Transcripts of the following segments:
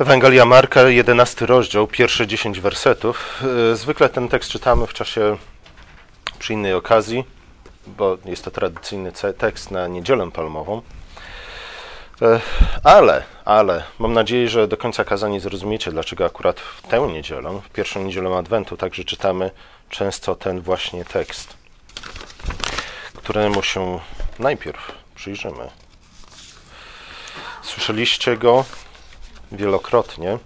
Ewangelia Marka, 11 rozdział, pierwsze 10 wersetów. E, zwykle ten tekst czytamy w czasie przy innej okazji, bo jest to tradycyjny tekst na niedzielę palmową. E, ale, ale mam nadzieję, że do końca kazania zrozumiecie, dlaczego akurat w tę niedzielę, w pierwszą niedzielę Adwentu, także czytamy często ten właśnie tekst, któremu się najpierw przyjrzymy. Słyszeliście go wielokrotnie.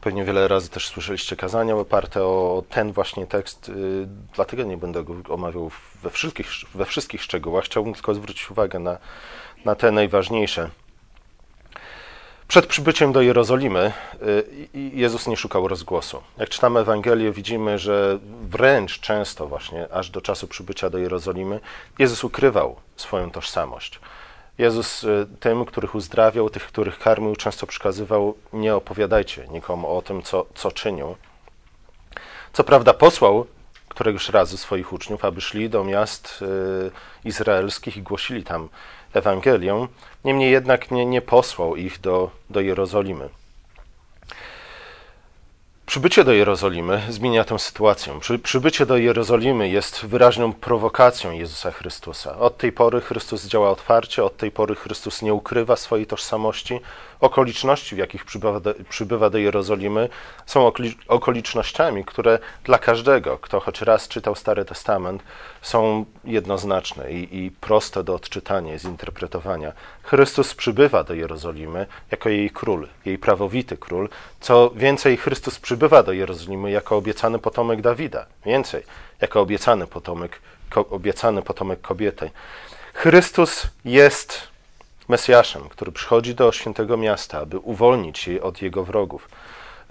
Pewnie wiele razy też słyszeliście kazania oparte o ten właśnie tekst, y, dlatego nie będę go omawiał we wszystkich, we wszystkich szczegółach. Chciałbym tylko zwrócić uwagę na, na te najważniejsze. Przed przybyciem do Jerozolimy y, Jezus nie szukał rozgłosu. Jak czytamy Ewangelię, widzimy, że wręcz często właśnie, aż do czasu przybycia do Jerozolimy, Jezus ukrywał swoją tożsamość. Jezus y, tym, których uzdrawiał, tych, których karmił, często przekazywał: Nie opowiadajcie nikomu o tym, co, co czynią. Co prawda, posłał któregoś razu swoich uczniów, aby szli do miast y, izraelskich i głosili tam Ewangelię. Niemniej jednak nie, nie posłał ich do, do Jerozolimy. Przybycie do Jerozolimy zmienia tę sytuację. Przy, przybycie do Jerozolimy jest wyraźną prowokacją Jezusa Chrystusa. Od tej pory Chrystus działa otwarcie, od tej pory Chrystus nie ukrywa swojej tożsamości. Okoliczności, w jakich przybywa do, przybywa do Jerozolimy, są okolicznościami, które dla każdego, kto choć raz czytał Stary Testament, są jednoznaczne i, i proste do odczytania i zinterpretowania. Chrystus przybywa do Jerozolimy jako jej król, jej prawowity król. Co więcej, Chrystus przybywa do Jerozolimy jako obiecany potomek Dawida. Więcej, jako obiecany potomek, obiecany potomek kobiety. Chrystus jest Mesjaszem, który przychodzi do świętego miasta, aby uwolnić je od jego wrogów.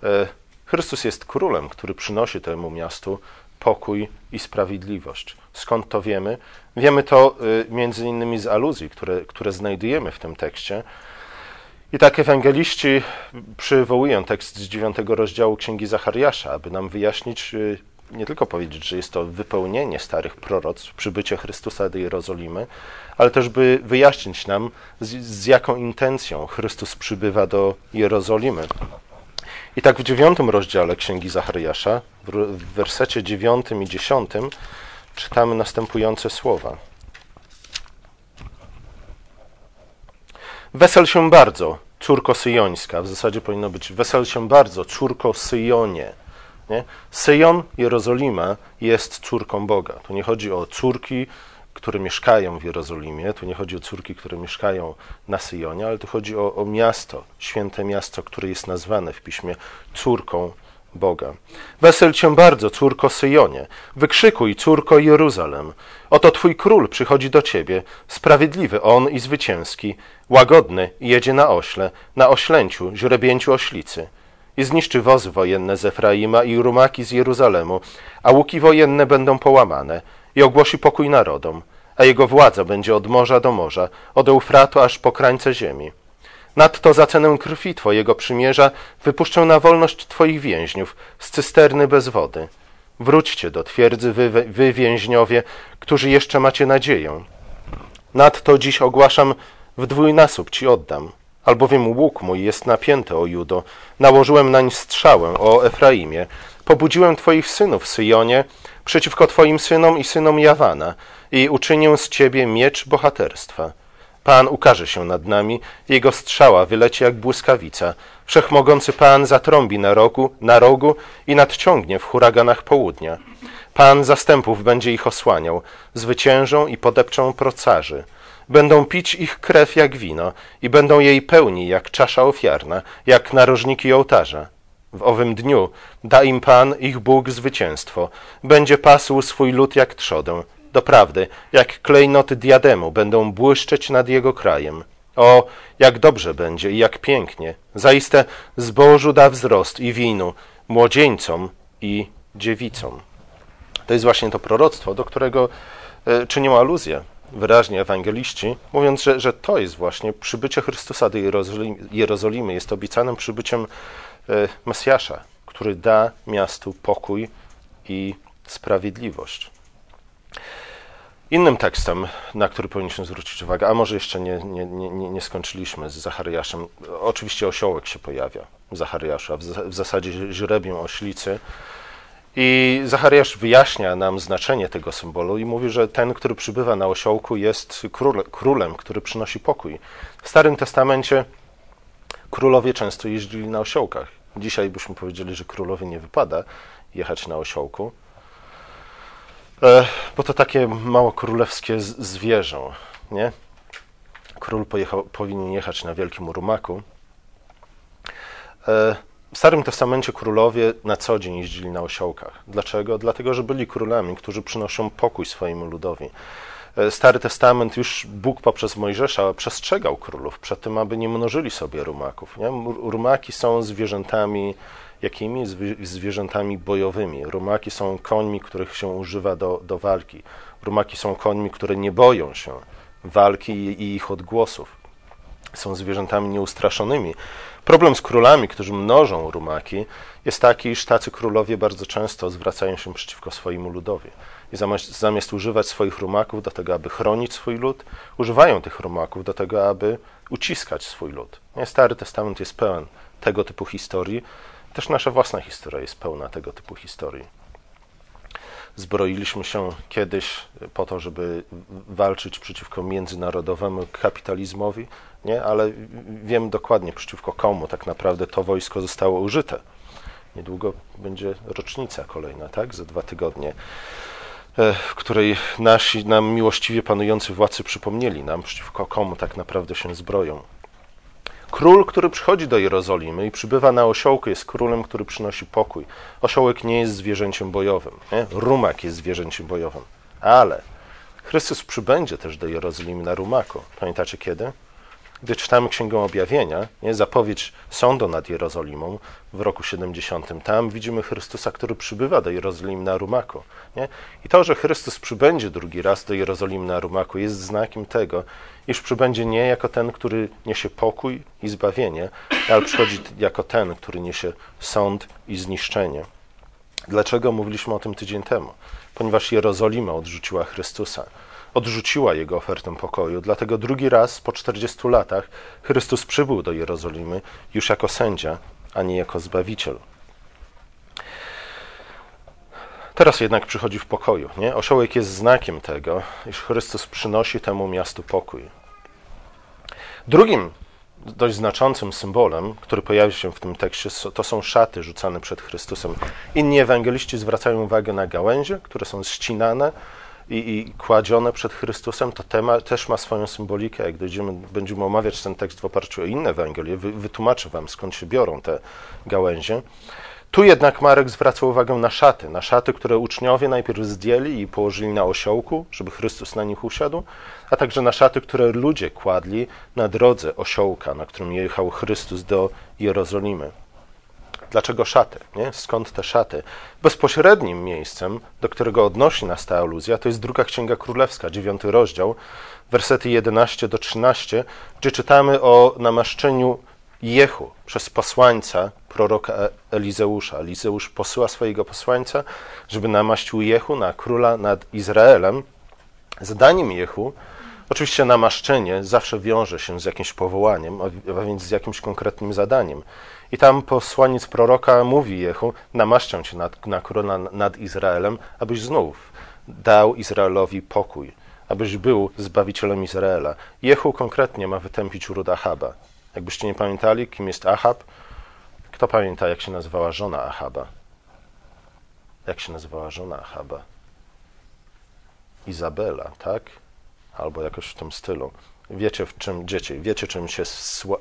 E, Chrystus jest królem, który przynosi temu miastu pokój i sprawiedliwość. Skąd to wiemy? Wiemy to e, między innymi z aluzji, które, które znajdujemy w tym tekście. I tak ewangeliści przywołują tekst z dziewiątego rozdziału Księgi Zachariasza, aby nam wyjaśnić, e, nie tylko powiedzieć, że jest to wypełnienie starych proroc, przybycie Chrystusa do Jerozolimy, ale też by wyjaśnić nam, z, z jaką intencją Chrystus przybywa do Jerozolimy. I tak w dziewiątym rozdziale Księgi Zachariasza, w wersecie dziewiątym i dziesiątym, czytamy następujące słowa. Wesel się bardzo, córko syjońska. W zasadzie powinno być wesel się bardzo, córko Syjonie. Nie? Syjon, Jerozolima, jest córką Boga. Tu nie chodzi o córki, które mieszkają w Jerozolimie, tu nie chodzi o córki, które mieszkają na Syjonie, ale tu chodzi o, o miasto, święte miasto, które jest nazwane w piśmie córką Boga. Wesel cię bardzo, córko Syjonie, wykrzykuj, córko Jeruzalem. Oto twój król przychodzi do ciebie, sprawiedliwy on i zwycięski, łagodny jedzie na ośle, na oślęciu, źrebięciu oślicy i zniszczy wozy wojenne z Efraima i rumaki z Jeruzalemu, a łuki wojenne będą połamane i ogłosi pokój narodom, a jego władza będzie od morza do morza, od Eufratu aż po krańce ziemi. Nadto za cenę krwi Twojego przymierza wypuszczę na wolność Twoich więźniów z cysterny bez wody. Wróćcie do twierdzy, wy, wy więźniowie, którzy jeszcze macie nadzieję. Nadto dziś ogłaszam, w dwójnasób Ci oddam albowiem łuk mój jest napięty, o Judo. Nałożyłem nań strzałę, o Efraimie. Pobudziłem Twoich synów Syjonie przeciwko Twoim synom i synom Jawana i uczynię z Ciebie miecz bohaterstwa. Pan ukaże się nad nami, Jego strzała wyleci jak błyskawica. Wszechmogący Pan zatrąbi na rogu, na rogu i nadciągnie w huraganach południa. Pan zastępów będzie ich osłaniał, zwyciężą i podepczą procarzy. Będą pić ich krew jak wino i będą jej pełni jak czasza ofiarna, jak narożniki ołtarza. W owym dniu da im Pan, ich Bóg, zwycięstwo. Będzie pasł swój lud jak trzodę. Doprawdy, jak klejnoty diademu będą błyszczeć nad jego krajem. O, jak dobrze będzie i jak pięknie. Zaiste zbożu da wzrost i winu, młodzieńcom i dziewicom. To jest właśnie to proroctwo, do którego e, czynią aluzję wyraźnie ewangeliści, mówiąc, że, że to jest właśnie przybycie Chrystusa do Jerozolimy, jest obiecanym przybyciem e, Mesjasza, który da miastu pokój i sprawiedliwość. Innym tekstem, na który powinniśmy zwrócić uwagę, a może jeszcze nie, nie, nie, nie skończyliśmy z Zachariaszem, oczywiście osiołek się pojawia w Zachariaszu, w zasadzie źrebię oślicy. I Zachariasz wyjaśnia nam znaczenie tego symbolu i mówi, że ten, który przybywa na osiołku, jest król, królem, który przynosi pokój. W Starym Testamencie królowie często jeździli na osiołkach. Dzisiaj byśmy powiedzieli, że królowi nie wypada jechać na osiołku, e, bo to takie mało królewskie zwierzę, nie? Król pojechał, powinien jechać na wielkim rumaku. W Starym Testamencie królowie na co dzień jeździli na osiołkach. Dlaczego? Dlatego, że byli królami, którzy przynoszą pokój swojemu ludowi. E, Stary Testament już Bóg poprzez Mojżesza przestrzegał królów przed tym, aby nie mnożyli sobie rumaków. Nie? Rumaki są zwierzętami jakimi? Zwierzętami bojowymi. Rumaki są końmi, których się używa do, do walki. Rumaki są końmi, które nie boją się walki i ich odgłosów. Są zwierzętami nieustraszonymi. Problem z królami, którzy mnożą rumaki, jest taki, iż tacy królowie bardzo często zwracają się przeciwko swojemu ludowi. I zamiast, zamiast używać swoich rumaków do tego, aby chronić swój lud, używają tych rumaków do tego, aby uciskać swój lud. Stary Testament jest pełen tego typu historii. Też nasza własna historia jest pełna tego typu historii. Zbroiliśmy się kiedyś po to, żeby walczyć przeciwko międzynarodowemu kapitalizmowi, nie? ale wiem dokładnie przeciwko komu tak naprawdę to wojsko zostało użyte. Niedługo będzie rocznica kolejna, tak? Za dwa tygodnie, e, w której nasi nam miłościwie panujący władcy przypomnieli nam, przeciwko komu tak naprawdę się zbroją. Król, który przychodzi do Jerozolimy i przybywa na osiołku, jest królem, który przynosi pokój. Osiołek nie jest zwierzęciem bojowym, nie? rumak jest zwierzęciem bojowym, ale Chrystus przybędzie też do Jerozolimy na rumaku. Pamiętacie kiedy? Gdy czytamy Księgę Objawienia, nie, zapowiedź sądu nad Jerozolimą w roku 70, tam widzimy Chrystusa, który przybywa do Jerozolimy na rumaku. Nie? I to, że Chrystus przybędzie drugi raz do Jerozolimy na rumaku, jest znakiem tego, iż przybędzie nie jako ten, który niesie pokój i zbawienie, ale przychodzi jako ten, który niesie sąd i zniszczenie. Dlaczego mówiliśmy o tym tydzień temu? Ponieważ Jerozolima odrzuciła Chrystusa odrzuciła jego ofertę pokoju. Dlatego drugi raz po 40 latach Chrystus przybył do Jerozolimy już jako sędzia, a nie jako zbawiciel. Teraz jednak przychodzi w pokoju. Nie? Osiołek jest znakiem tego, iż Chrystus przynosi temu miastu pokój. Drugim dość znaczącym symbolem, który pojawia się w tym tekście, to są szaty rzucane przed Chrystusem. Inni ewangeliści zwracają uwagę na gałęzie, które są ścinane i, i kładzione przed Chrystusem, to tema, też ma swoją symbolikę. Jak będziemy omawiać ten tekst w oparciu o inne Ewangelie, wy, wytłumaczę wam, skąd się biorą te gałęzie. Tu jednak Marek zwraca uwagę na szaty, na szaty, które uczniowie najpierw zdjęli i położyli na osiołku, żeby Chrystus na nich usiadł, a także na szaty, które ludzie kładli na drodze osiołka, na którym jechał Chrystus do Jerozolimy. Dlaczego szaty? Nie? Skąd te szaty? Bezpośrednim miejscem, do którego odnosi nas ta aluzja, to jest druga Księga Królewska, dziewiąty rozdział, wersety 11 do 13, gdzie czytamy o namaszczeniu Jehu przez posłańca proroka e- Elizeusza. Elizeusz posyła swojego posłańca, żeby namaścił Jehu na króla nad Izraelem. Zadaniem Jehu Oczywiście namaszczenie zawsze wiąże się z jakimś powołaniem, a więc z jakimś konkretnym zadaniem. I tam posłaniec proroka mówi Jehu, namaszczę cię nad, na króla nad Izraelem, abyś znów dał Izraelowi pokój, abyś był zbawicielem Izraela. Jehu konkretnie ma wytępić uród Achaba. Jakbyście nie pamiętali, kim jest Achab, kto pamięta, jak się nazywała żona Achaba? Jak się nazywała żona Achaba? Izabela, tak? Albo jakoś w tym stylu. Wiecie, w czym, dzieci, wiecie, czym się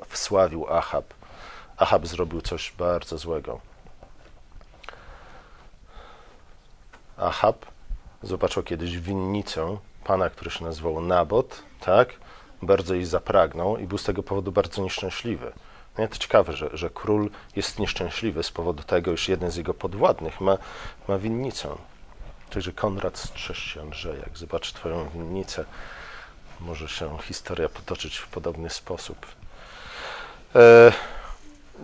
wsławił Achab. Ahab zrobił coś bardzo złego. Ahab zobaczył kiedyś winnicę pana, który się nazywał Nabot, tak? Bardzo jej zapragnął i był z tego powodu bardzo nieszczęśliwy. No to ciekawe, że, że król jest nieszczęśliwy z powodu tego, iż jeden z jego podwładnych ma, ma winnicę. Także Konrad, strzeż się Andrzeja, jak zobaczy twoją winnicę, może się historia potoczyć w podobny sposób. E,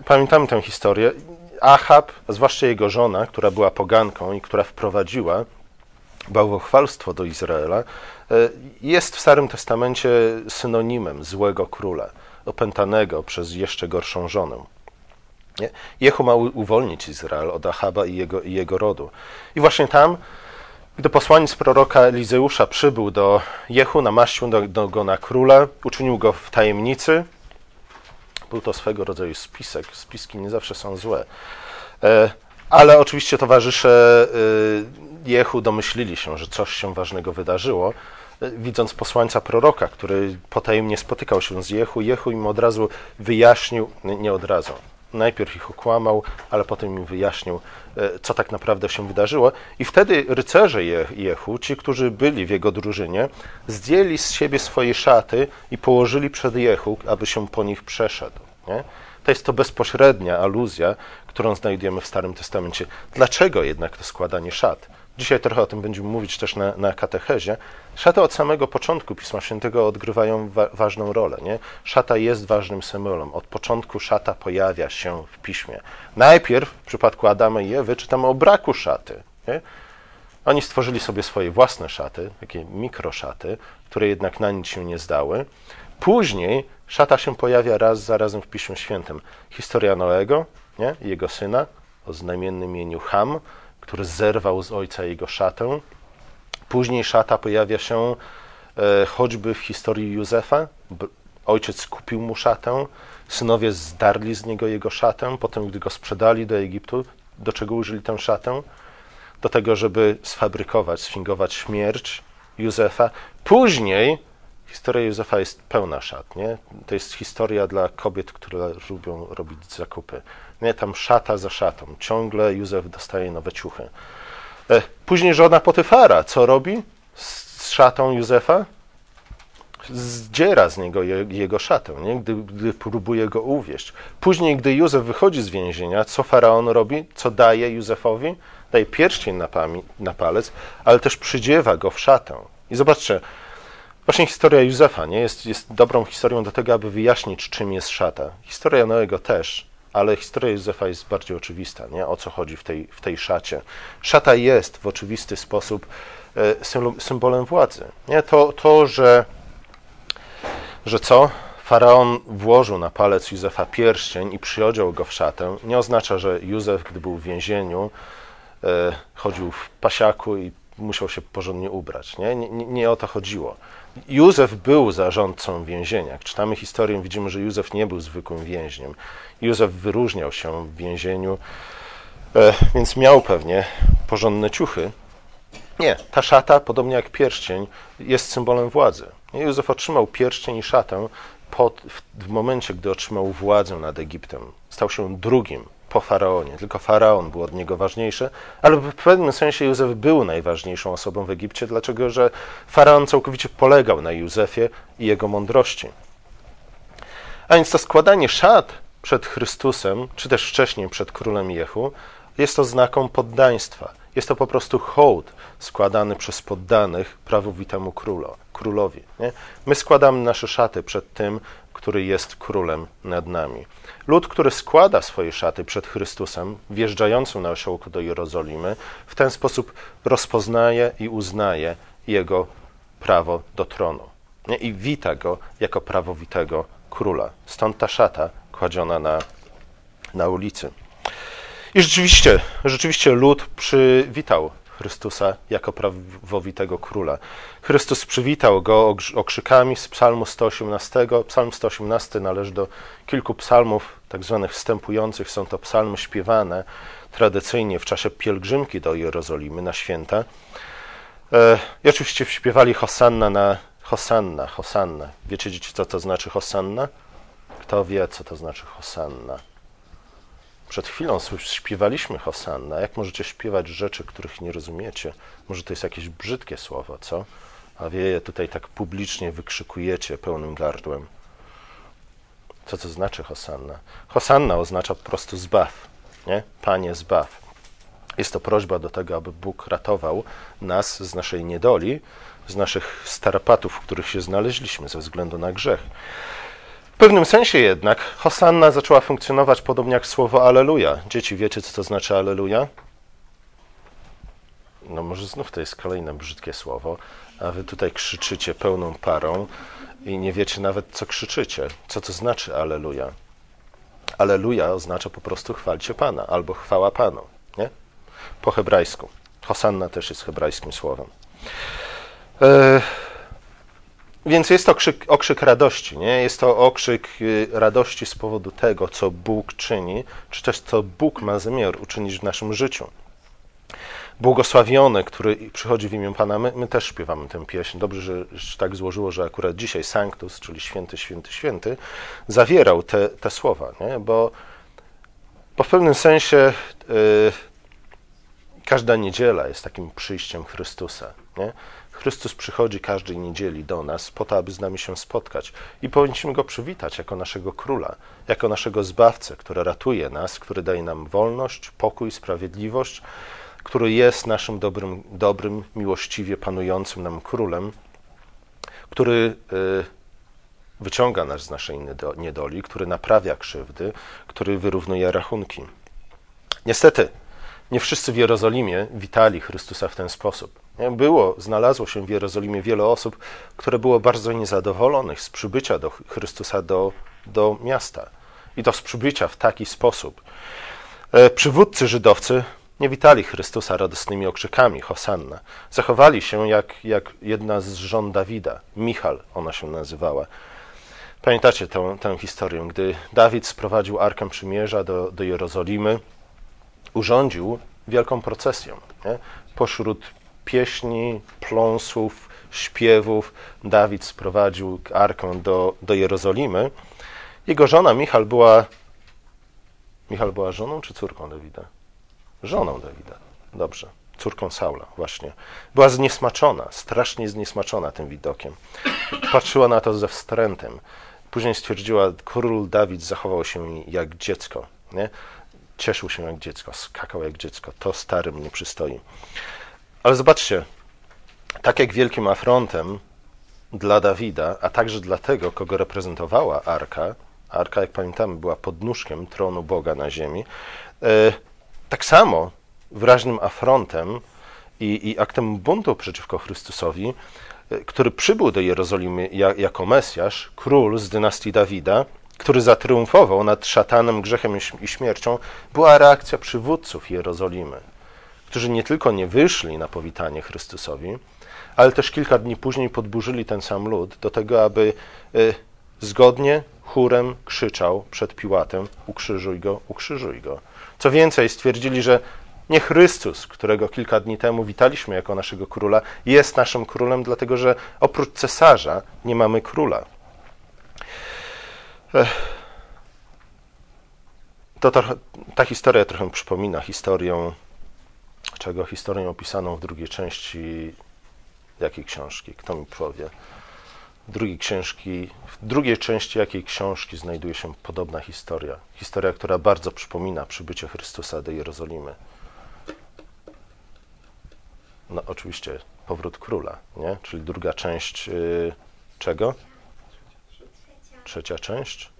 pamiętamy tę historię. Ahab, zwłaszcza jego żona, która była poganką i która wprowadziła bałwochwalstwo do Izraela, e, jest w Starym Testamencie synonimem złego króla, opętanego przez jeszcze gorszą żonę. Nie? Jehu ma uwolnić Izrael od Achaba i jego, i jego rodu. I właśnie tam, gdy posłaniec proroka Elizeusza przybył do Jehu, namaścił do go na króla, uczynił go w tajemnicy, był to swego rodzaju spisek. Spiski nie zawsze są złe. E, ale oczywiście towarzysze e, Jehu domyślili się, że coś się ważnego wydarzyło, e, widząc posłańca proroka, który potajemnie spotykał się z Jehu. Jehu im od razu wyjaśnił, nie od razu, najpierw ich okłamał, ale potem im wyjaśnił, co tak naprawdę się wydarzyło. I wtedy rycerze Jehu, ci, którzy byli w jego drużynie, zdjęli z siebie swoje szaty i położyli przed Jehu, aby się po nich przeszedł. Nie? To jest to bezpośrednia aluzja, którą znajdujemy w Starym Testamencie. Dlaczego jednak to składanie szat? Dzisiaj trochę o tym będziemy mówić też na, na katechezie. Szaty od samego początku Pisma Świętego odgrywają wa ważną rolę. Nie? Szata jest ważnym symbolem. Od początku szata pojawia się w Piśmie. Najpierw w przypadku Adama i Ewy czytamy o braku szaty. Nie? Oni stworzyli sobie swoje własne szaty, takie mikroszaty, które jednak na nic się nie zdały. Później szata się pojawia raz za razem w Piśmie Świętym. Historia Noego nie? jego syna o znamiennym imieniu Ham, który zerwał z ojca jego szatę. Później szata pojawia się e, choćby w historii Józefa. Ojciec kupił mu szatę, synowie zdarli z niego jego szatę, potem gdy go sprzedali do Egiptu, do czego użyli tę szatę? Do tego, żeby sfabrykować, sfingować śmierć Józefa. Później Historia Józefa jest pełna szat. Nie? To jest historia dla kobiet, które lubią robić zakupy. Nie? Tam szata za szatą. Ciągle Józef dostaje nowe ciuchy. E, później żona Potyfara. Co robi z szatą Józefa? Zdziera z niego jego szatę, nie? Gdy, gdy próbuje go uwieść. Później, gdy Józef wychodzi z więzienia, co faraon robi? Co daje Józefowi? Daje pierścień na, na palec, ale też przydziewa go w szatę. I zobaczcie, Właśnie historia Józefa nie? Jest, jest dobrą historią do tego, aby wyjaśnić, czym jest szata. Historia Noego też, ale historia Józefa jest bardziej oczywista, nie? o co chodzi w tej, w tej szacie. Szata jest w oczywisty sposób e, symbolem władzy. Nie? To, to że, że co? Faraon włożył na palec Józefa pierścień i przyodział go w szatę, nie oznacza, że Józef, gdy był w więzieniu, e, chodził w pasiaku i musiał się porządnie ubrać. Nie? Nie, nie o to chodziło. Józef był zarządcą więzienia. Jak czytamy historię, widzimy, że Józef nie był zwykłym więźniem. Józef wyróżniał się w więzieniu, e, więc miał pewnie porządne ciuchy. Nie, ta szata, podobnie jak pierścień, jest symbolem władzy. Józef otrzymał pierścień i szatę pod, w, w momencie, gdy otrzymał władzę nad Egiptem. Stał się drugim po faraonie. Tylko faraon był od niego ważniejszy, ale w pewnym sensie Józef był najważniejszą osobą w Egipcie, dlaczego że faraon całkowicie polegał na Józefie i jego mądrości. A więc to składanie szat przed Chrystusem, czy też wcześniej przed królem Jehu, jest to znaką poddaństwa. Jest to po prostu hołd składany przez poddanych prawowitemu królo, królowi. Nie? My składamy nasze szaty przed tym, który jest królem nad nami. Lud, który składa swoje szaty przed Chrystusem, wjeżdżającym na osiołku do Jerozolimy, w ten sposób rozpoznaje i uznaje jego prawo do tronu. I wita go jako prawowitego króla. Stąd ta szata kładziona na, na ulicy. I rzeczywiście, rzeczywiście lud przywitał Chrystusa jako prawowitego króla. Chrystus przywitał go okrzykami z psalmu 118. Psalm 118 należy do kilku psalmów tak zwanych wstępujących. Są to psalmy śpiewane tradycyjnie w czasie pielgrzymki do Jerozolimy na święta. E, I oczywiście śpiewali Hosanna na Hosanna, Hosanna. Wiecie, co to znaczy Hosanna? Kto wie, co to znaczy Hosanna? Przed chwilą śpiewaliśmy Hosanna. Jak możecie śpiewać rzeczy, których nie rozumiecie? Może to jest jakieś brzydkie słowo, co? A wy je tutaj tak publicznie wykrzykujecie pełnym gardłem. Co to znaczy Hosanna? Hosanna oznacza po prostu zbaw, nie? Panie, zbaw. Jest to prośba do tego, aby Bóg ratował nas z naszej niedoli, z naszych starapatów, w których się znaleźliśmy ze względu na grzech. W pewnym sensie jednak Hosanna zaczęła funkcjonować podobnie jak słowo Aleluja. Dzieci, wiecie, co to znaczy Aleluja? No może znów to jest kolejne brzydkie słowo, a wy tutaj krzyczycie pełną parą i nie wiecie nawet, co krzyczycie. Co to znaczy Aleluja? Aleluja oznacza po prostu chwalcie Pana albo chwała Panu, nie? Po hebrajsku. Hosanna też jest hebrajskim słowem. E, więc jest to okrzyk, okrzyk radości, nie? Jest to okrzyk y, radości z powodu tego, co Bóg czyni, czy też co Bóg ma zamiar uczynić w naszym życiu. Błogosławiony, który przychodzi w imię Pana, my, my też śpiewamy tę pieśń. Dobrze, że, że tak złożyło, że akurat dzisiaj Sanctus, czyli święty, święty, święty, zawierał te, te słowa, nie? Bo, bo w pewnym sensie y, każda niedziela jest takim przyjściem Chrystusa. Nie? Chrystus przychodzi każdej niedzieli do nas po to, aby z nami się spotkać i powinniśmy Go przywitać jako naszego Króla, jako naszego Zbawcę, który ratuje nas, który daje nam wolność, pokój, sprawiedliwość, który jest naszym dobrym, dobrym miłościwie panującym nam Królem, który y, wyciąga nas z naszej niedoli, który naprawia krzywdy, który wyrównuje rachunki. Niestety, nie wszyscy w Jerozolimie witali Chrystusa w ten sposób. Było, znalazło się w Jerozolimie wiele osób, które było bardzo niezadowolonych z przybycia do Chrystusa do, do miasta. I to z przybycia w taki sposób. E, przywódcy żydowcy nie witali Chrystusa radosnymi okrzykami Hosanna. Zachowali się jak, jak jedna z żon Dawida. Michal ona się nazywała. Pamiętacie tę, tę historię, gdy Dawid sprowadził Arkę Przymierza do, do Jerozolimy, urządził wielką procesję. Nie? Pośród pieśni, pląsów, śpiewów Dawid sprowadził arkę do, do Jerozolimy. Jego żona Michal była. Michal była żoną czy córką Dawida? Żoną Dawida. Dobrze. Córką Saula, właśnie. Była zniesmaczona, strasznie zniesmaczona tym widokiem. Patrzyła na to ze wstrętem. Później stwierdziła, król Dawid zachował się jak dziecko. Nie? Cieszył się jak dziecko, skakał jak dziecko. To starym nie przystoi. Ale zobaczcie, tak jak wielkim afrontem dla Dawida, a także dla tego, kogo reprezentowała Arka, Arka, jak pamiętamy, była podnóżkiem tronu Boga na ziemi, e, tak samo wyraźnym afrontem i, i aktem buntu przeciwko Chrystusowi, e, który przybył do Jerozolimy jako Mesjasz, król z dynastii Dawida, który zatriumfował nad szatanem, grzechem i śmiercią, była reakcja przywódców Jerozolimy którzy nie tylko nie wyszli na powitanie Chrystusowi, ale też kilka dni później podburzyli ten sam lud do tego, aby y, zgodnie chórem krzyczał przed Piłatem: Ukrzyżuj go, ukrzyżuj go. Co więcej, stwierdzili, że nie Chrystus, którego kilka dni temu witaliśmy jako naszego króla, jest naszym królem, dlatego że oprócz cesarza nie mamy króla. To, to, ta historia trochę przypomina historię czego historię opisaną w drugiej części jakiej książki? Kto mi powie? Drugiej, książki, w drugiej części jakiej książki znajduje się podobna historia? Historia, która bardzo przypomina przybycie Chrystusa do Jerozolimy. No oczywiście, powrót króla, nie? Czyli druga część yy, czego? Trzecia część?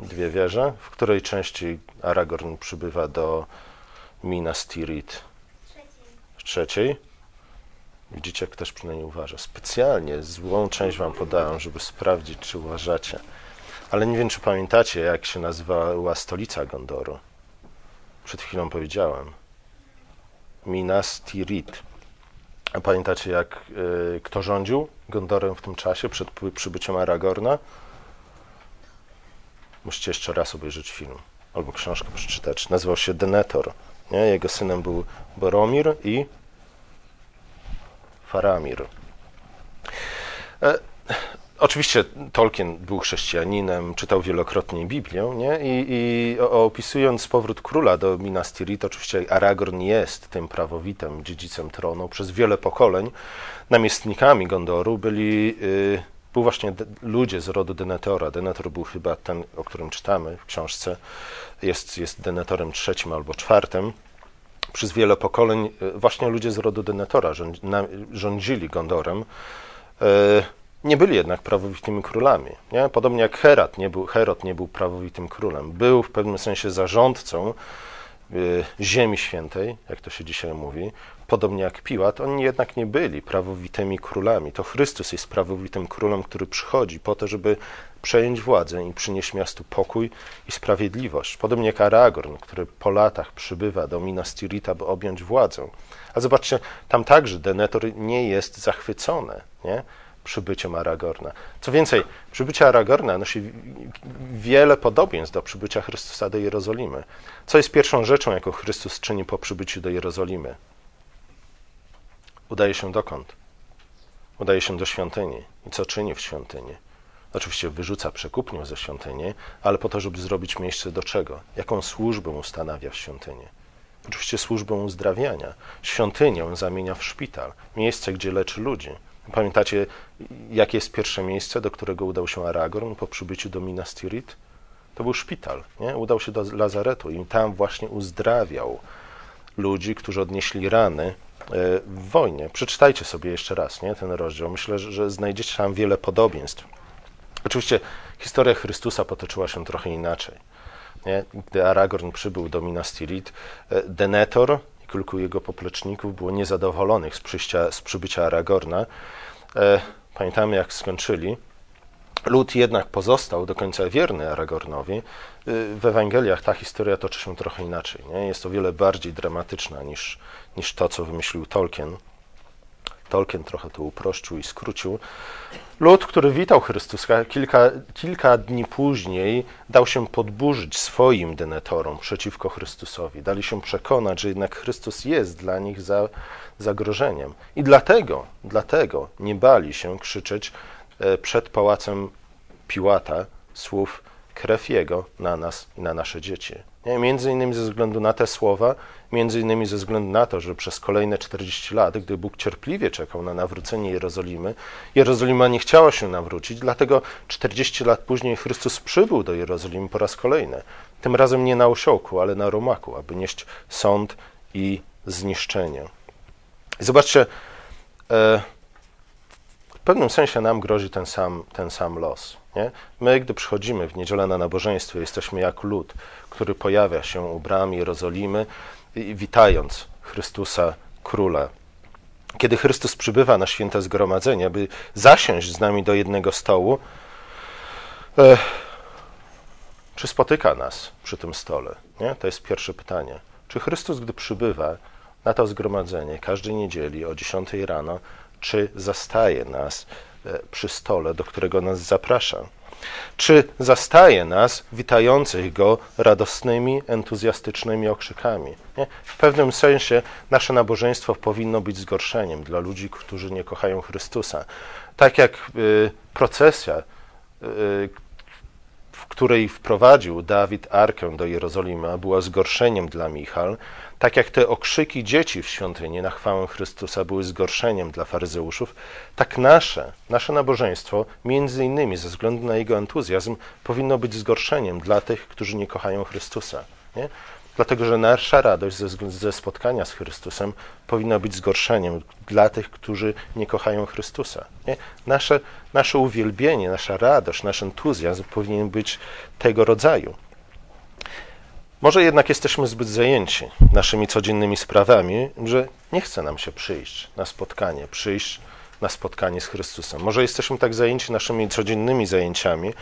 Dwie wieże, w której części Aragorn przybywa do Minas Tirith w trzeciej. Widzicie, też przynajmniej uważa. Specjalnie złą część wam podałem, żeby sprawdzić, czy uważacie. Ale nie wiem, czy pamiętacie, jak się nazywała stolica Gondoru. Przed chwilą powiedziałem. Minas Tirith. A pamiętacie, jak y, kto rządził Gondorem w tym czasie, przed przybyciem Aragorna? Musicie jeszcze raz obejrzeć film albo książkę przeczytać. Nazywał się Denethor. Nie? Jego synem był Boromir i Faramir. E, oczywiście Tolkien był chrześcijaninem, czytał wielokrotnie Biblię nie? I, i opisując powrót króla do Minas Tirith, oczywiście Aragorn jest tym prawowitym dziedzicem tronu. Przez wiele pokoleń namiestnikami Gondoru byli... Y, był właśnie ludzie z rodu Denetora. Denetor był chyba ten, o którym czytamy w książce. Jest, jest Denetorem trzecim albo czwartym. Przez wiele pokoleń e, właśnie ludzie z rodu Denetora rządzili Gondorem. E, nie byli jednak prawowitymi królami. Nie? Podobnie jak Herat nie był, Herod nie był prawowitym królem. Był w pewnym sensie zarządcą y, Ziemi Świętej, jak to się dzisiaj mówi, podobnie jak Piłat, oni jednak nie byli prawowitymi królami. To Chrystus jest prawowitym królem, który przychodzi po to, żeby przejąć władzę i przynieść miastu pokój i sprawiedliwość. Podobnie jak Aragorn, który po latach przybywa do Minas Tirith, by objąć władzę. A zobaczcie, tam także Denethor nie jest zachwycony nie? przybyciem Aragorna. Co więcej, przybycie Aragorna nosi wiele podobieństw do przybycia Chrystusa do Jerozolimy. Co jest pierwszą rzeczą, jaką Chrystus czyni po przybyciu do Jerozolimy? Udaje się dokąd? Udaje się do świątyni. I co czyni w świątyni? Oczywiście wyrzuca przekupnię ze świątyni, ale po to, żeby zrobić miejsce do czego? Jaką służbę ustanawia w świątyni? Oczywiście służbę uzdrawiania. Świątynię zamienia w szpital, miejsce, gdzie leczy ludzi. Pamiętacie, jakie jest pierwsze miejsce, do którego udał się Aragorn po przybyciu do Minas Tirith? To był szpital. Nie? Udał się do Lazaretu i tam właśnie uzdrawiał ludzi, którzy odnieśli rany w wojnie. Przeczytajcie sobie jeszcze raz nie, ten rozdział. Myślę, że znajdziecie tam wiele podobieństw. Oczywiście historia Chrystusa potoczyła się trochę inaczej. Nie? Gdy Aragorn przybył do Minas Tirith, e, Denethor i kilku jego popleczników było niezadowolonych z, przyjścia, z przybycia Aragorna. E, pamiętamy, jak skończyli. Lud jednak pozostał do końca wierny Aragornowi. E, w Ewangeliach ta historia toczy się trochę inaczej. Nie? Jest o wiele bardziej dramatyczna niż, niż to, co wymyślił Tolkien. Tolkien trochę to uprościł i skrócił. Lud, który witał Chrystusa, kilka, kilka dni później dał się podburzyć swoim denetorom przeciwko Chrystusowi. Dali się przekonać, że jednak Chrystus jest dla nich za, zagrożeniem. I dlatego, dlatego nie bali się krzyczeć przed pałacem Piłata słów krew Jego na nas i na nasze dzieci. Nie? Między innymi ze względu na te słowa, między innymi ze względu na to, że przez kolejne 40 lat, gdy Bóg cierpliwie czekał na nawrócenie Jerozolimy, Jerozolima nie chciała się nawrócić, dlatego 40 lat później Chrystus przybył do Jerozolimy po raz kolejny. Tym razem nie na osiołku, ale na romaku, aby nieść sąd i zniszczenie. I zobaczcie, e, w pewnym sensie nam grozi ten sam, ten sam los. Nie? My, gdy przychodzimy w niedzielę na nabożeństwo, jesteśmy jak lud, który pojawia się u bram Jerozolimy, witając Chrystusa Króla. Kiedy Chrystus przybywa na święte zgromadzenie, by zasiąść z nami do jednego stołu, e, czy spotyka nas przy tym stole? Nie? To jest pierwsze pytanie. Czy Chrystus, gdy przybywa na to zgromadzenie każdej niedzieli o 10 rano, czy zastaje nas e, przy stole, do którego nas zaprasza? Czy zastaje nas witających go radosnymi, entuzjastycznymi okrzykami? Nie? W pewnym sensie nasze nabożeństwo powinno być zgorszeniem dla ludzi, którzy nie kochają Chrystusa. Tak jak y, procesja, y, której wprowadził Dawid arkę do Jerozolimy, była zgorszeniem dla Michal, tak jak te okrzyki dzieci w świątyni na chwałę Chrystusa były zgorszeniem dla faryzeuszów, tak nasze, nasze nabożeństwo, między innymi ze względu na jego entuzjazm, powinno być zgorszeniem dla tych, którzy nie kochają Chrystusa. Nie? Dlatego, że nasza radość ze, ze spotkania z Chrystusem powinna być zgorszeniem dla tych, którzy nie kochają Chrystusa. Nie? Nasze, nasze uwielbienie, nasza radość, nasz entuzjazm powinien być tego rodzaju. Może jednak jesteśmy zbyt zajęci naszymi codziennymi sprawami, że nie chce nam się przyjść na spotkanie, przyjść na spotkanie z Chrystusem. Może jesteśmy tak zajęci naszymi codziennymi zajęciami,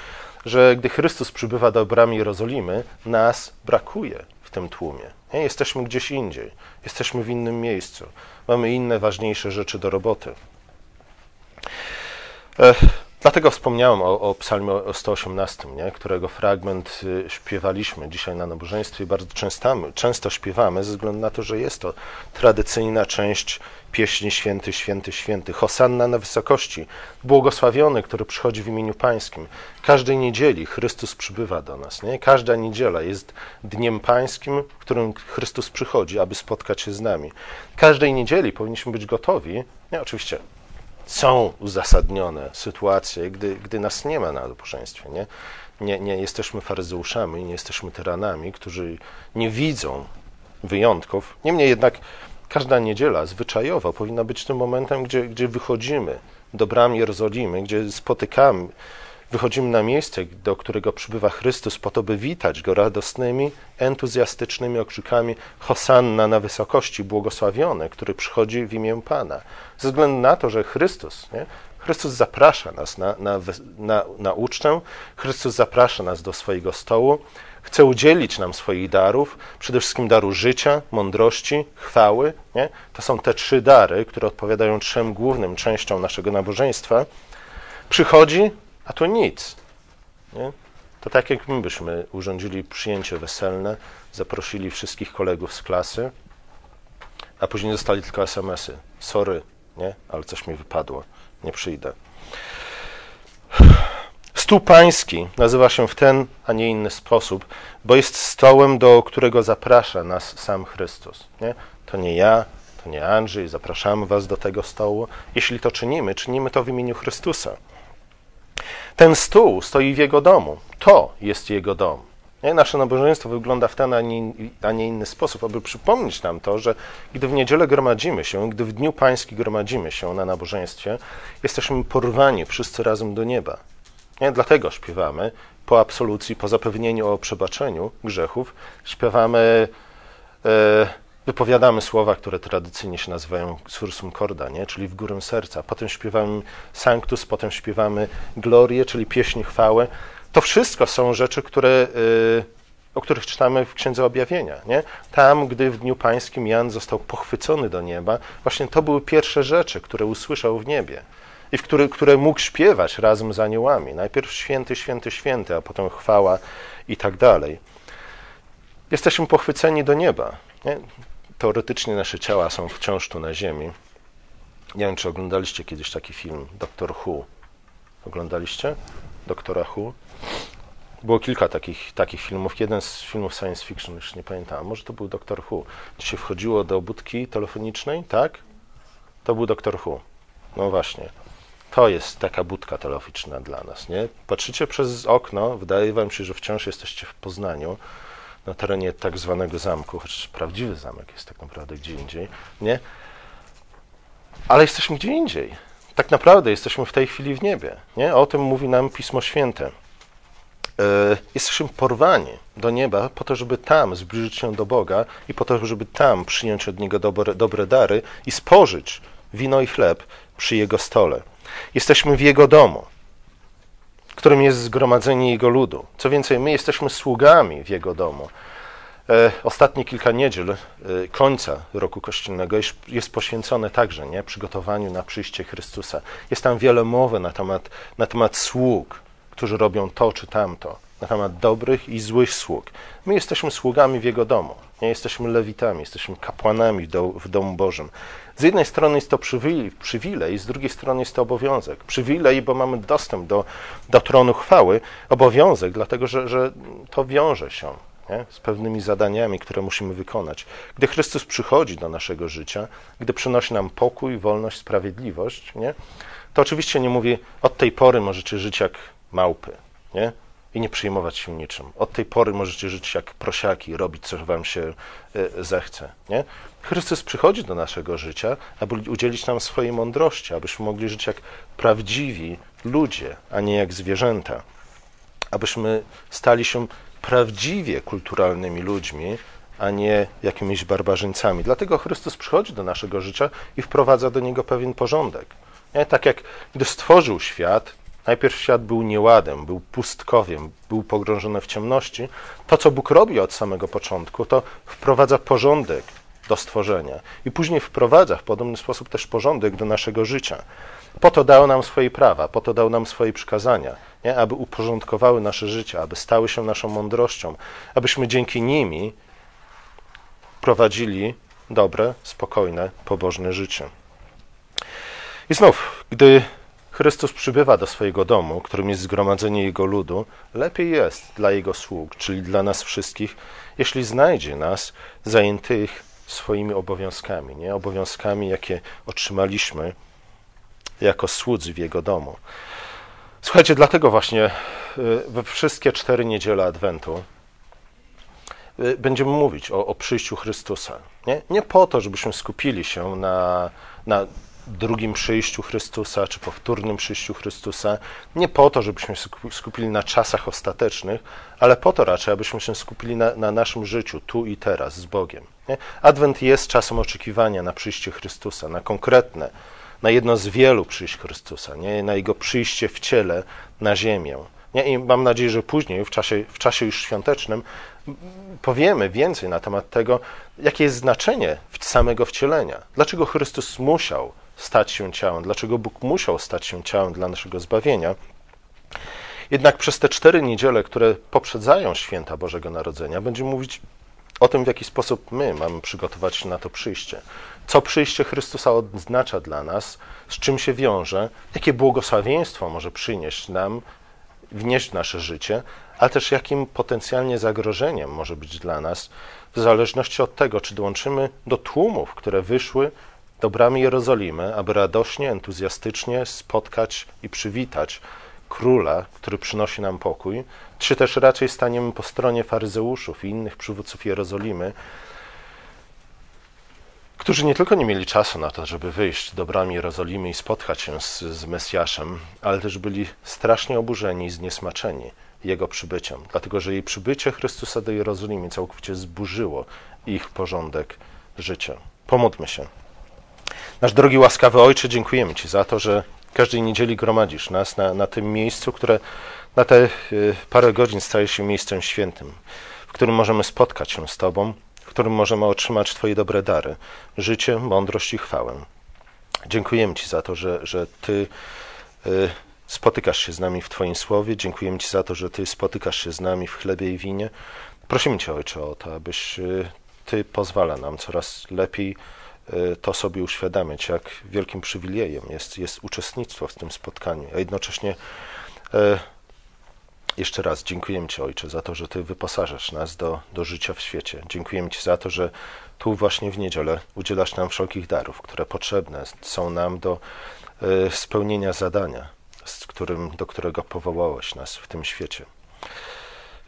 że gdy Chrystus przybywa do bramy Jerozolimy, nas brakuje w tym tłumie. Nie? Jesteśmy gdzieś indziej, jesteśmy w innym miejscu, mamy inne ważniejsze rzeczy do roboty. Ech. Dlatego wspomniałem o, o psalmie 118, nie? którego fragment y, śpiewaliśmy dzisiaj na nabożeństwie i bardzo często, często śpiewamy ze względu na to, że jest to tradycyjna część pieśni Święty, Święty, Święty. Hosanna na wysokości, błogosławiony, który przychodzi w imieniu Pańskim. Każdej niedzieli Chrystus przybywa do nas. Nie? Każda niedziela jest dniem Pańskim, w którym Chrystus przychodzi, aby spotkać się z nami. Każdej niedzieli powinniśmy być gotowi, nie, oczywiście są uzasadnione sytuacje, gdy, gdy nas nie ma na nabożeństwie. Nie? Nie, nie jesteśmy faryzeuszami, nie jesteśmy tyranami, którzy nie widzą wyjątków. Niemniej jednak każda niedziela zwyczajowo powinna być tym momentem, gdzie, gdzie wychodzimy do bram Jerozolimy, gdzie spotykamy wychodzimy na miejsce, do którego przybywa Chrystus, po to, by witać Go radosnymi, entuzjastycznymi okrzykami Hosanna na wysokości, błogosławiony, który przychodzi w imię Pana. Ze względu na to, że Chrystus, nie? Chrystus zaprasza nas na, na, na, na ucztę, Chrystus zaprasza nas do swojego stołu, chce udzielić nam swoich darów, przede wszystkim daru życia, mądrości, chwały. Nie? To są te trzy dary, które odpowiadają trzem głównym częściom naszego nabożeństwa. Przychodzi, a tu nic. Nie? To tak jak my byśmy urządzili przyjęcie weselne, zaprosili wszystkich kolegów z klasy, a później dostali tylko SMS-y. Sorry, nie? ale coś mi wypadło, nie przyjdę. Stół pański nazywa się w ten, a nie inny sposób, bo jest stołem, do którego zaprasza nas sam Chrystus. Nie? To nie ja, to nie Andrzej, zapraszamy was do tego stołu. Jeśli to czynimy, czynimy to w imieniu Chrystusa. Ten stół stoi w Jego domu. To jest Jego dom. Nasze nabożeństwo wygląda w ten, a nie, a nie inny sposób, aby przypomnieć nam to, że gdy w niedzielę gromadzimy się, gdy w Dniu Pański gromadzimy się na nabożeństwie, jesteśmy porwani wszyscy razem do nieba. Nie? Dlatego śpiewamy po absolucji, po zapewnieniu o przebaczeniu grzechów, śpiewamy, e, wypowiadamy słowa, które tradycyjnie się nazywają sursum corda, nie? czyli w górę serca. Potem śpiewamy sanctus, potem śpiewamy glorię, czyli pieśń chwały. To wszystko są rzeczy, które, e, o których czytamy w Księdze Objawienia. Nie? Tam, gdy w Dniu Pańskim Jan został pochwycony do nieba, właśnie to były pierwsze rzeczy, które usłyszał w niebie i w który, które mógł śpiewać razem z aniołami. Najpierw święty, święty, święty, a potem chwała i tak dalej. Jesteśmy pochwyceni do nieba. Nie? Teoretycznie nasze ciała są wciąż tu na ziemi. Nie wiem, czy oglądaliście kiedyś taki film Doktor Who. Oglądaliście? Doktora Who? Było kilka takich, takich filmów. Jeden z filmów science fiction, już nie pamiętam. Może to był Doktor Who. Gdzie się wchodziło do budki telefonicznej, tak? To był Doktor Who. No właśnie. To jest taka budka telefoniczna dla nas, nie? Patrzycie przez okno, wydaje wam się, że wciąż jesteście w Poznaniu, na terenie tak zwanego zamku, choć prawdziwy zamek jest tak naprawdę gdzie indziej, nie? Ale jesteśmy gdzie indziej. Tak naprawdę jesteśmy w tej chwili w niebie, nie? O tym mówi nam Pismo Święte. Yy, jesteśmy porwani do nieba po to, żeby tam zbliżyć się do Boga i po to, żeby tam przyjąć od Niego dobre, dobre dary i spożyć wino i chleb przy Jego stole. Jesteśmy w Jego domu, którym jest zgromadzenie Jego ludu. Co więcej, my jesteśmy sługami w Jego domu. E, ostatnie kilka niedziel e, końca roku kościelnego jest, poświęcone także nie, przygotowaniu na przyjście Chrystusa. Jest tam wiele mowy na temat, na temat sług, którzy robią to czy tamto, na temat dobrych i złych sług. My jesteśmy sługami w Jego domu. Nie jesteśmy lewitami, jesteśmy kapłanami w, do, w domu Bożym. Z jednej strony jest to przywilej, przywilej, z drugiej strony jest to obowiązek. Przywilej, bo mamy dostęp do, do tronu chwały, obowiązek, dlatego że, że to wiąże się nie? z pewnymi zadaniami, które musimy wykonać. Gdy Chrystus przychodzi do naszego życia, gdy przynosi nam pokój, wolność, sprawiedliwość, nie? to oczywiście nie mówi, od tej pory możecie żyć jak małpy. Nie? I nie przejmować się niczym. Od tej pory możecie żyć jak prosiaki, robić co wam się e, zechce. Nie? Chrystus przychodzi do naszego życia, aby udzielić nam swojej mądrości, abyśmy mogli żyć jak prawdziwi ludzie, a nie jak zwierzęta. Abyśmy stali się prawdziwie kulturalnymi ludźmi, a nie jakimiś barbarzyńcami. Dlatego Chrystus przychodzi do naszego życia i wprowadza do niego pewien porządek. Nie? Tak jak gdy stworzył świat, Najpierw świat był nieładem, był pustkowiem, był pogrążony w ciemności. To, co Bóg robi od samego początku, to wprowadza porządek do stworzenia i później wprowadza w podobny sposób też porządek do naszego życia. Po to dał nam swoje prawa, po to dał nam swoje przykazania, nie? aby uporządkowały nasze życie, aby stały się naszą mądrością, abyśmy dzięki nimi prowadzili dobre, spokojne, pobożne życie. I znów, gdy Chrystus przybywa do swojego domu, którym jest zgromadzenie Jego ludu, lepiej jest dla Jego sług, czyli dla nas wszystkich, jeśli znajdzie nas zajętych swoimi obowiązkami, nie? obowiązkami, jakie otrzymaliśmy jako słudzy w Jego domu. Słuchajcie, dlatego właśnie y, we wszystkie cztery niedziele Adwentu y, będziemy mówić o, o przyjściu Chrystusa. Nie? nie po to, żebyśmy skupili się na, na drugim przyjściu Chrystusa, czy powtórnym przyjściu Chrystusa, nie po to, żebyśmy się skupili na czasach ostatecznych, ale po to raczej, abyśmy się skupili na, na naszym życiu, tu i teraz, z Bogiem. Nie? Adwent jest czasem oczekiwania na przyjście Chrystusa, na konkretne, na jedno z wielu przyjść Chrystusa, nie? na Jego przyjście w ciele na ziemię. Nie? I mam nadzieję, że później, w czasie, w czasie już świątecznym, powiemy więcej na temat tego, jakie jest znaczenie samego wcielenia. Dlaczego Chrystus musiał stać się ciałem, dlaczego Bóg musiał stać się ciałem dla naszego zbawienia. Jednak przez te cztery niedziele, które poprzedzają święta Bożego Narodzenia, będziemy mówić o tym, w jaki sposób my mamy przygotować się na to przyjście. Co przyjście Chrystusa oznacza dla nas, z czym się wiąże, jakie błogosławieństwo może przynieść nam, wnieść w nasze życie, ale też jakim potencjalnie zagrożeniem może być dla nas, w zależności od tego, czy dołączymy do tłumów, które wyszły do bramy Jerozolimy, aby radośnie, entuzjastycznie spotkać i przywitać króla, który przynosi nam pokój, czy też raczej staniemy po stronie faryzeuszów i innych przywódców Jerozolimy, którzy nie tylko nie mieli czasu na to, żeby wyjść do bramy Jerozolimy i spotkać się z, z Mesjaszem, ale też byli strasznie oburzeni i zniesmaczeni jego przybyciem, dlatego że jej przybycie Chrystusa do Jerozolimy całkowicie zburzyło ich porządek życia. Pomódlmy się. Nasz drogi łaskawy Ojcze, dziękujemy Ci za to, że każdej niedzieli gromadzisz nas na, na tym miejscu, które na te y, parę godzin staje się miejscem świętym, w którym możemy spotkać się z Tobą, w którym możemy otrzymać Twoje dobre dary, życie, mądrość i chwałę. Dziękujemy Ci za to, że, że Ty y, spotykasz się z nami w Twoim słowie. Dziękujemy Ci za to, że Ty spotykasz się z nami w chlebie i winie. Prosimy Cię, Ojcze, o to, abyś y, Ty pozwala nam coraz lepiej to sobie uświadamiać, jak wielkim przywilejem jest, jest uczestnictwo w tym spotkaniu. A jednocześnie e, jeszcze raz dziękujemy Ci, Ojcze, za to, że Ty wyposażasz nas do, do życia w świecie. Dziękujemy Ci za to, że tu właśnie w niedzielę udzielasz nam wszelkich darów, które potrzebne są nam do e, spełnienia zadania, z którym, do którego powołałeś nas w tym świecie.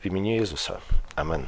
W imieniu Jezusa. Amen.